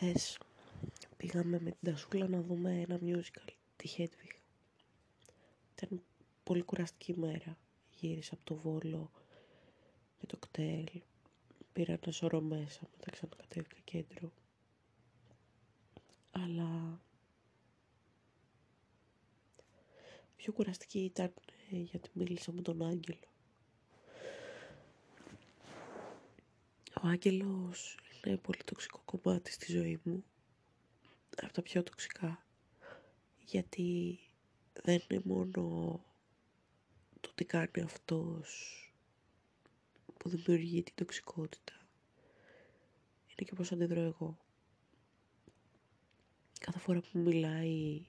Χτες πήγαμε με την Τασούλα να δούμε ένα musical, τη Hedwig. Ήταν πολύ κουραστική μέρα. Γύρισα από το Βόλο με το κτέλ. Πήρα ένα σωρό μέσα, μετά ξανακατέβηκα κέντρο. Αλλά πιο κουραστική ήταν ε, γιατί μίλησα με τον Άγγελο. Ο Άγγελος είναι πολύ τοξικό κομμάτι στη ζωή μου. Από τα πιο τοξικά. Γιατί δεν είναι μόνο το τι κάνει αυτός που δημιουργεί την τοξικότητα. Είναι και πώς αντιδρώ εγώ. Κάθε φορά που μιλάει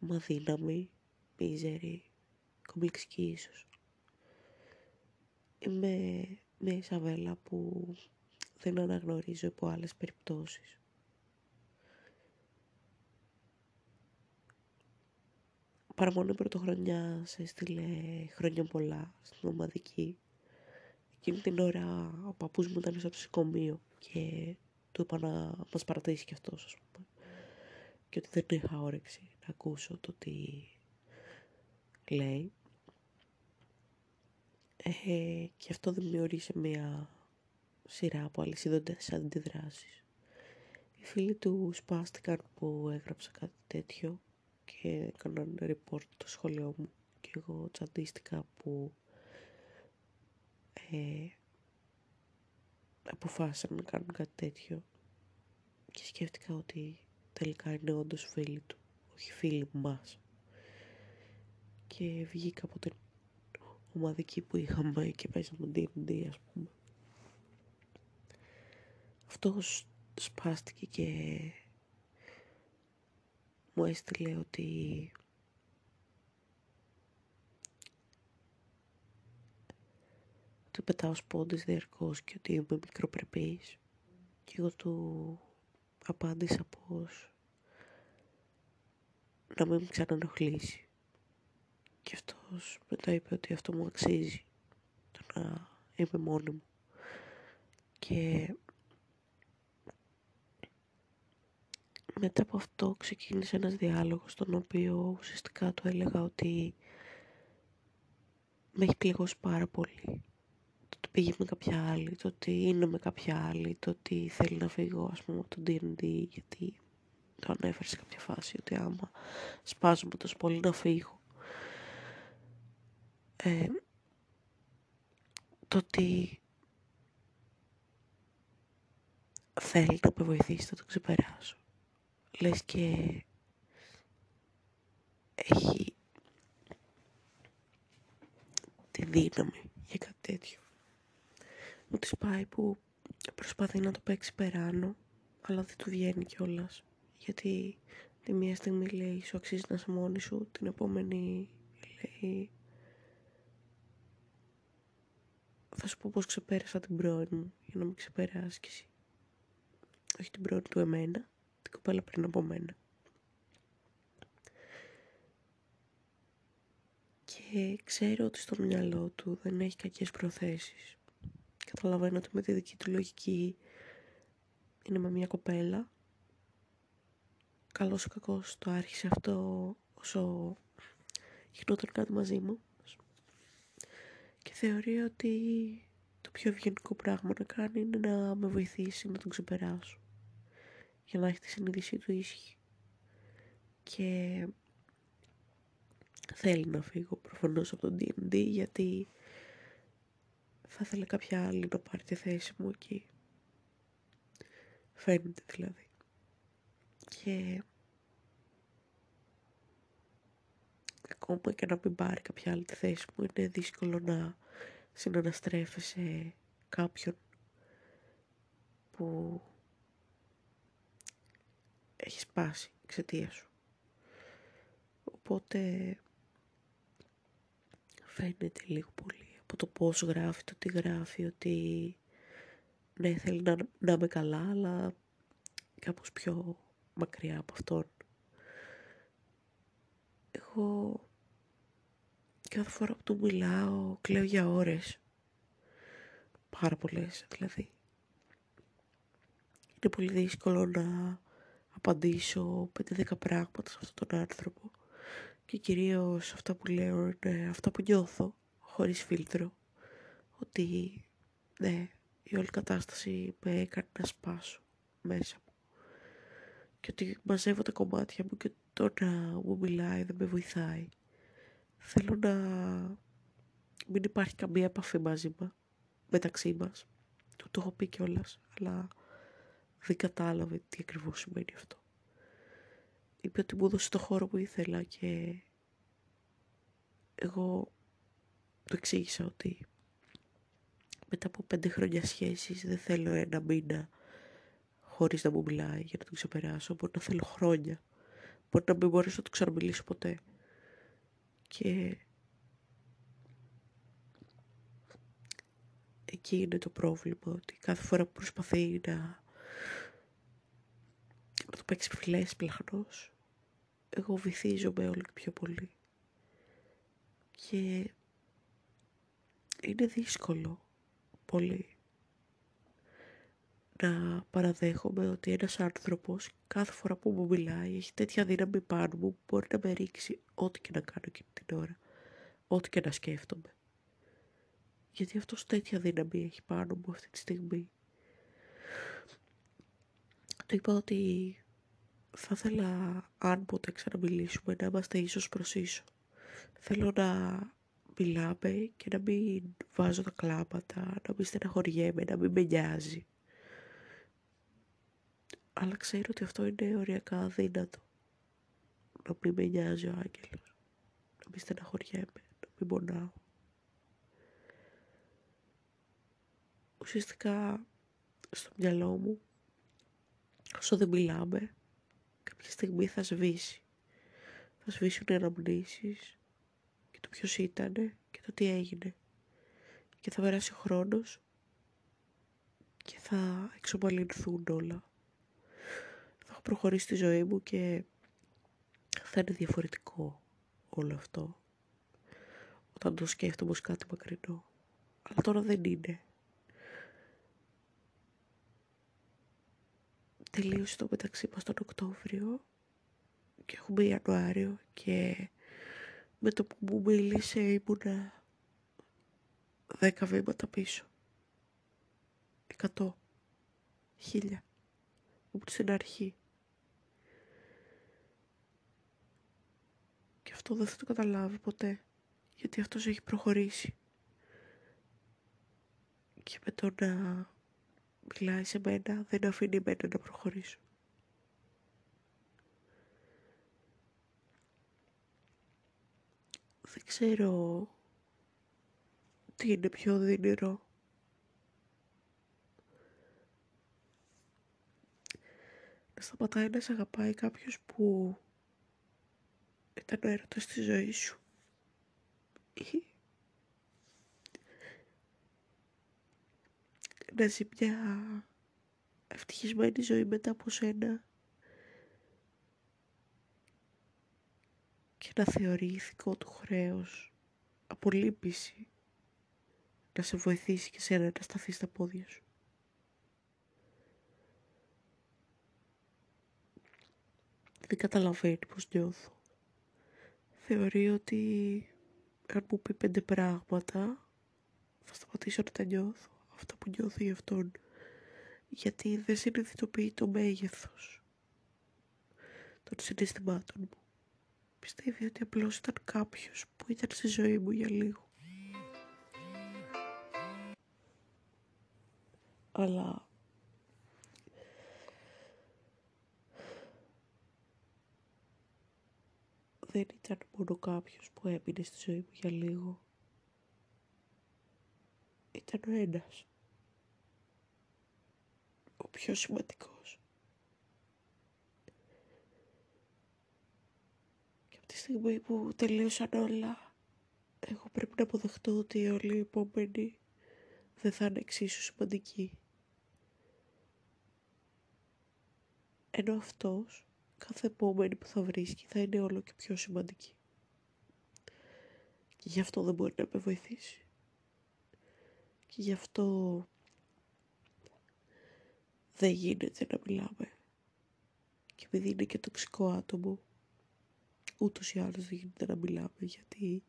είμαι αδύναμη, μίζερη, κομπλεξική ίσως. Είμαι μια Ισαβέλα που δεν αναγνωρίζω από άλλες περιπτώσεις. Παραμονή πρωτοχρονιά σε έστειλε χρόνια πολλά στην ομαδική. Εκείνη την ώρα ο παππούς μου ήταν στο ψυχομείο και του είπα να μας παρατήσει κι αυτός, ας πούμε. Και ότι δεν είχα όρεξη να ακούσω το τι λέει. Ε, και αυτό δημιούργησε μια σειρά από αλυσίδοντες αντιδράσεις. Οι φίλοι τους σπάστηκαν που έγραψα κάτι τέτοιο και έκαναν report το σχολείο μου και εγώ τσαντίστηκα που ε, αποφάσισαν να κάνουν κάτι τέτοιο και σκέφτηκα ότι τελικά είναι όντως φίλοι του, όχι φίλοι μας. Και βγήκα από την ομαδική που είχαμε και παίζαμε D&D ας πούμε. Αυτός σπάστηκε και μου έστειλε ότι του πετάω σπόντες διαρκώς και ότι είμαι μικροπρεπής. Και εγώ του απάντησα πως να μην με ξανανοχλήσει. Και αυτός μετά είπε ότι αυτό μου αξίζει το να είμαι μόνη μου. Και μετά από αυτό ξεκίνησε ένας διάλογος στον οποίο ουσιαστικά του έλεγα ότι με έχει πληγώσει πάρα πολύ. Το ότι πήγε με κάποια άλλη, το ότι είναι με κάποια άλλη, το ότι θέλει να φύγω ας πούμε από το D&D γιατί το ανέφερε σε κάποια φάση ότι άμα σπάζομαι τόσο πολύ να φύγω. Ε, το ότι θέλει να με βοηθήσει να το ξεπεράσω λες και έχει τη δύναμη για κάτι τέτοιο. Μου της πάει που προσπαθεί να το παίξει περάνω, αλλά δεν του βγαίνει κιόλας. Γιατί τη μία στιγμή λέει σου αξίζει να είσαι μόνη σου, την επόμενη λέει θα σου πω πως ξεπέρασα την πρώην μου για να μην ξεπεράσει κι εσύ. Όχι την πρώην του εμένα, την κοπέλα πριν από μένα. Και ξέρω ότι στο μυαλό του δεν έχει κακές προθέσεις. Καταλαβαίνω ότι με τη δική του λογική είναι με μια κοπέλα. Καλός ή κακός το άρχισε αυτό όσο γινόταν κάτι μαζί μου. Και θεωρεί ότι το πιο ευγενικό πράγμα να κάνει είναι να με βοηθήσει να τον ξεπεράσω για να έχει της συνείδησής του ίσχυ. Και θέλει να φύγω προφανώς από τον D&D γιατί θα ήθελε κάποια άλλη να πάρει τη θέση μου εκεί. Φαίνεται δηλαδή. Και ακόμα και να μην πάρει κάποια άλλη τη θέση μου είναι δύσκολο να συναναστρέφεσαι κάποιον που έχεις σπάσει εξαιτίας σου. Οπότε φαίνεται λίγο πολύ από το πώς γράφει, το τι γράφει, ότι ναι θέλει να, να είμαι καλά, αλλά κάπως πιο μακριά από αυτόν. Εγώ κάθε φορά που του μιλάω κλαίω για ώρες. Πάρα πολλές δηλαδή. είναι πολύ δύσκολο να απαντήσω 5-10 πράγματα σε αυτόν τον άνθρωπο. Και κυρίως αυτά που λέω είναι αυτά που νιώθω χωρίς φίλτρο. Ότι ναι η όλη κατάσταση με έκανε να σπάσω μέσα μου. Και ότι μαζεύω τα κομμάτια μου και το να μου μιλάει δεν με βοηθάει. Θέλω να μην υπάρχει καμία επαφή μαζί μα, μεταξύ μας. Του το έχω πει κιόλας, αλλά δεν κατάλαβε τι ακριβώς σημαίνει αυτό είπε ότι μου έδωσε το χώρο που ήθελα και εγώ του εξήγησα ότι μετά από πέντε χρόνια σχέσης δεν θέλω ένα μήνα χωρίς να μου μιλάει για να τον ξεπεράσω. Μπορεί να θέλω χρόνια. Μπορεί να μην μπορέσω να του ξαναμιλήσω ποτέ. Και εκεί είναι το πρόβλημα ότι κάθε φορά που προσπαθεί να, να το παίξεις φιλές πλαχνός εγώ βυθίζομαι όλο και πιο πολύ και είναι δύσκολο πολύ να παραδέχομαι ότι ένας άνθρωπος κάθε φορά που μου μιλάει έχει τέτοια δύναμη πάνω μου που μπορεί να με ρίξει ό,τι και να κάνω εκείνη την ώρα, ό,τι και να σκέφτομαι. Γιατί αυτός τέτοια δύναμη έχει πάνω μου αυτή τη στιγμή. Του είπα ότι θα ήθελα αν ποτέ ξαναμιλήσουμε να είμαστε ίσως προς ίσο. Θέλω να μιλάμε και να μην βάζω τα κλάματα, να μην στεναχωριέμαι, να μην με νοιάζει. Αλλά ξέρω ότι αυτό είναι οριακά αδύνατο. Να μην με νοιάζει ο άγγελος. Να μην στεναχωριέμαι, να μην πονάω. Ουσιαστικά στο μυαλό μου, όσο δεν μιλάμε, κάποια στιγμή θα σβήσει. Θα σβήσουν οι αναμνήσεις και το ποιος ήταν και το τι έγινε. Και θα περάσει ο χρόνος και θα εξομαλυνθούν όλα. Θα έχω προχωρήσει τη ζωή μου και θα είναι διαφορετικό όλο αυτό. Όταν το σκέφτομαι ως κάτι μακρινό. Αλλά τώρα δεν είναι. Τελείωσε το μεταξύ μας τον Οκτώβριο και έχουμε Ιανουάριο και με το που μου μίλησε ήμουνα δέκα βήματα πίσω. Εκατό. Χίλια. Ήμουν στην αρχή. Και αυτό δεν θα το καταλάβει ποτέ. Γιατί αυτός έχει προχωρήσει. Και με το να μιλάει σε μένα, δεν αφήνει μένα να προχωρήσω. Δεν ξέρω τι είναι πιο δυνηρό. Να σταματάει να σε αγαπάει κάποιος που ήταν ο έρωτας της ζωής σου. Ή να ζει μια ευτυχισμένη ζωή μετά από σένα. Και να θεωρεί ηθικό του χρέος. Απολύπηση. Να σε βοηθήσει και σένα να σταθεί στα πόδια σου. Δεν καταλαβαίνει πως νιώθω. Θεωρεί ότι αν μου πει πέντε πράγματα θα σταματήσω να τα νιώθω αυτά που νιώθω για αυτόν γιατί δεν συνειδητοποιεί το μέγεθος των συναισθημάτων μου. Πιστεύει ότι απλώς ήταν κάποιος που ήταν στη ζωή μου για λίγο. Αλλά δεν ήταν μόνο κάποιος που έμεινε στη ζωή μου για λίγο ήταν ο ένας. Ο πιο σημαντικός. Και από τη στιγμή που τελείωσαν όλα, εγώ πρέπει να αποδεχτώ ότι όλοι οι επόμενοι δεν θα είναι εξίσου σημαντικοί. Ενώ αυτός, κάθε επόμενη που θα βρίσκει, θα είναι όλο και πιο σημαντική. Και γι' αυτό δεν μπορεί να με βοηθήσει. Και γι' αυτό δεν γίνεται να μιλάμε. Και επειδή είναι και τοξικό άτομο, ούτως ή άλλως δεν γίνεται να μιλάμε, γιατί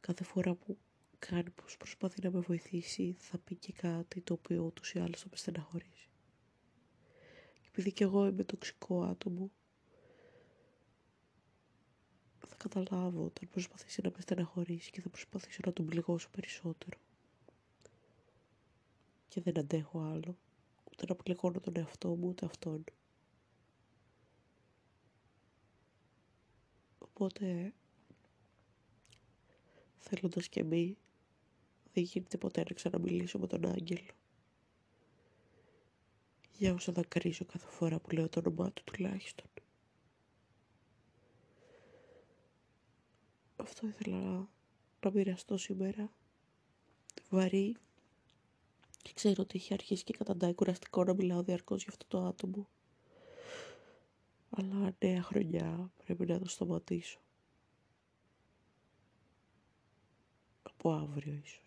κάθε φορά που κάνει πως προσπαθεί να με βοηθήσει θα πει και κάτι το οποίο ούτως ή άλλως θα με στεναχωρήσει. Και επειδή και εγώ είμαι τοξικό άτομο, θα καταλάβω όταν προσπαθήσει να με στεναχωρήσει και θα προσπαθήσω να τον πληγώσω περισσότερο. Και δεν αντέχω άλλο, ούτε να πληγώνω τον εαυτό μου ούτε αυτόν. Οπότε, θέλοντας και μη, δεν γίνεται ποτέ να ξαναμιλήσω με τον άγγελο. Για όσο κρίσω κάθε φορά που λέω το όνομά του τουλάχιστον. Αυτό ήθελα να μοιραστώ σήμερα. Βαρύ. Και ξέρω ότι έχει αρχίσει και καταντάει κουραστικό να μιλάω διαρκώς για αυτό το άτομο. Αλλά νέα χρονιά πρέπει να το σταματήσω. Από αύριο ίσως.